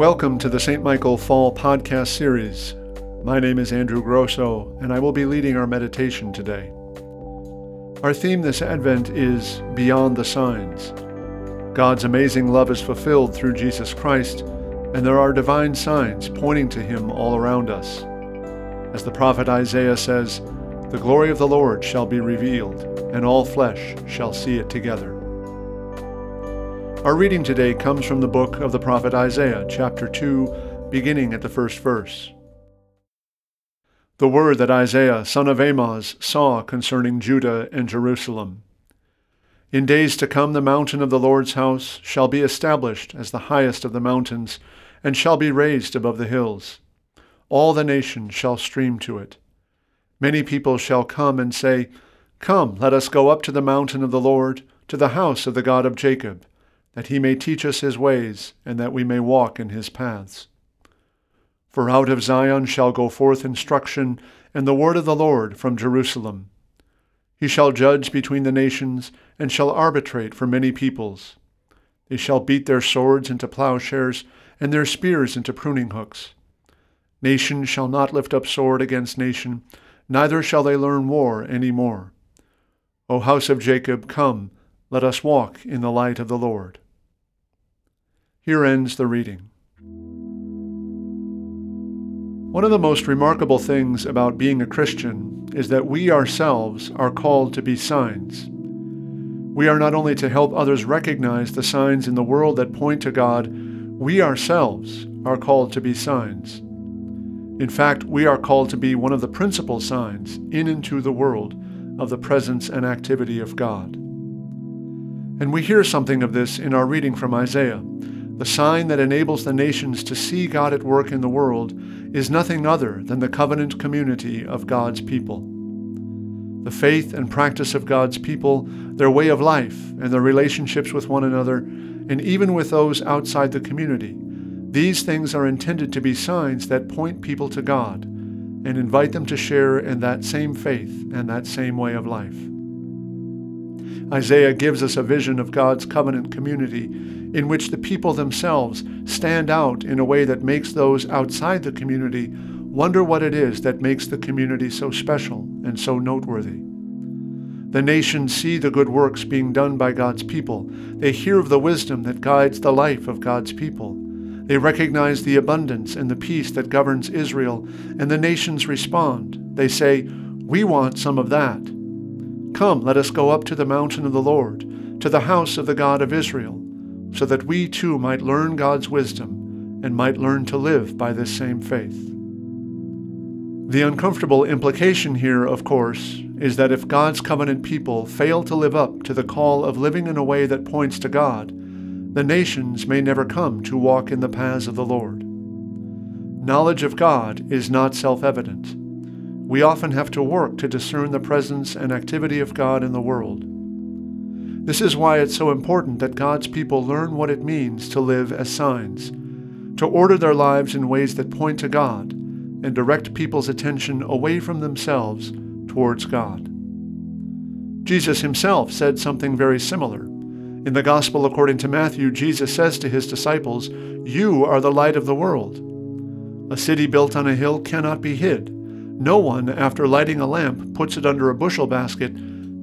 Welcome to the St. Michael Fall Podcast Series. My name is Andrew Grosso, and I will be leading our meditation today. Our theme this Advent is Beyond the Signs. God's amazing love is fulfilled through Jesus Christ, and there are divine signs pointing to Him all around us. As the prophet Isaiah says, The glory of the Lord shall be revealed, and all flesh shall see it together. Our reading today comes from the book of the prophet Isaiah, chapter 2, beginning at the first verse. The word that Isaiah, son of Amoz, saw concerning Judah and Jerusalem. In days to come, the mountain of the Lord's house shall be established as the highest of the mountains, and shall be raised above the hills. All the nations shall stream to it. Many people shall come and say, Come, let us go up to the mountain of the Lord, to the house of the God of Jacob that he may teach us his ways, and that we may walk in his paths. For out of Zion shall go forth instruction, and the word of the Lord from Jerusalem. He shall judge between the nations, and shall arbitrate for many peoples. They shall beat their swords into plowshares, and their spears into pruning hooks. Nation shall not lift up sword against nation, neither shall they learn war any more. O house of Jacob, come, let us walk in the light of the Lord. Here ends the reading. One of the most remarkable things about being a Christian is that we ourselves are called to be signs. We are not only to help others recognize the signs in the world that point to God, we ourselves are called to be signs. In fact, we are called to be one of the principal signs in and to the world of the presence and activity of God. And we hear something of this in our reading from Isaiah. The sign that enables the nations to see God at work in the world is nothing other than the covenant community of God's people. The faith and practice of God's people, their way of life, and their relationships with one another, and even with those outside the community, these things are intended to be signs that point people to God and invite them to share in that same faith and that same way of life. Isaiah gives us a vision of God's covenant community in which the people themselves stand out in a way that makes those outside the community wonder what it is that makes the community so special and so noteworthy. The nations see the good works being done by God's people. They hear of the wisdom that guides the life of God's people. They recognize the abundance and the peace that governs Israel, and the nations respond. They say, We want some of that. Come, let us go up to the mountain of the Lord, to the house of the God of Israel, so that we too might learn God's wisdom and might learn to live by this same faith. The uncomfortable implication here, of course, is that if God's covenant people fail to live up to the call of living in a way that points to God, the nations may never come to walk in the paths of the Lord. Knowledge of God is not self evident we often have to work to discern the presence and activity of God in the world. This is why it's so important that God's people learn what it means to live as signs, to order their lives in ways that point to God and direct people's attention away from themselves towards God. Jesus himself said something very similar. In the Gospel according to Matthew, Jesus says to his disciples, You are the light of the world. A city built on a hill cannot be hid. No one, after lighting a lamp, puts it under a bushel basket,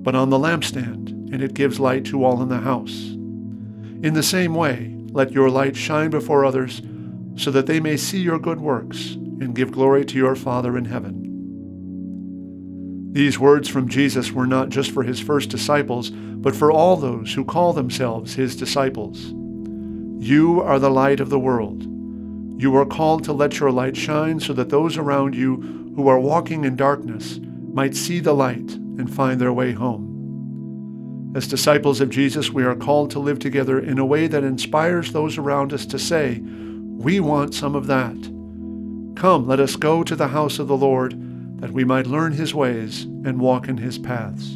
but on the lampstand, and it gives light to all in the house. In the same way, let your light shine before others, so that they may see your good works and give glory to your Father in heaven. These words from Jesus were not just for his first disciples, but for all those who call themselves his disciples. You are the light of the world. You are called to let your light shine so that those around you who are walking in darkness might see the light and find their way home. As disciples of Jesus, we are called to live together in a way that inspires those around us to say, We want some of that. Come, let us go to the house of the Lord, that we might learn his ways and walk in his paths.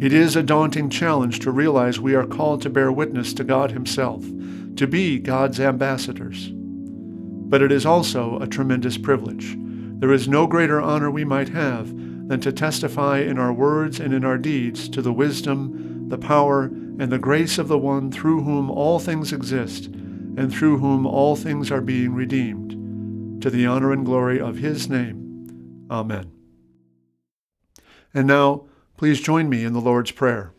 It is a daunting challenge to realize we are called to bear witness to God Himself, to be God's ambassadors but it is also a tremendous privilege. There is no greater honor we might have than to testify in our words and in our deeds to the wisdom, the power, and the grace of the one through whom all things exist, and through whom all things are being redeemed, to the honor and glory of his name. Amen. And now, please join me in the Lord's Prayer.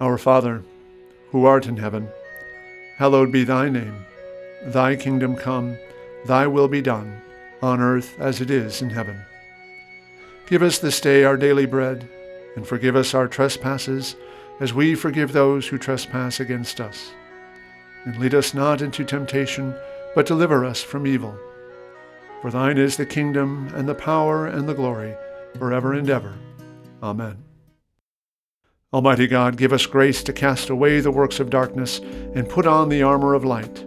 Our Father, who art in heaven, hallowed be thy name. Thy kingdom come, thy will be done, on earth as it is in heaven. Give us this day our daily bread, and forgive us our trespasses, as we forgive those who trespass against us. And lead us not into temptation, but deliver us from evil. For thine is the kingdom, and the power, and the glory, forever and ever. Amen. Almighty God, give us grace to cast away the works of darkness and put on the armor of light.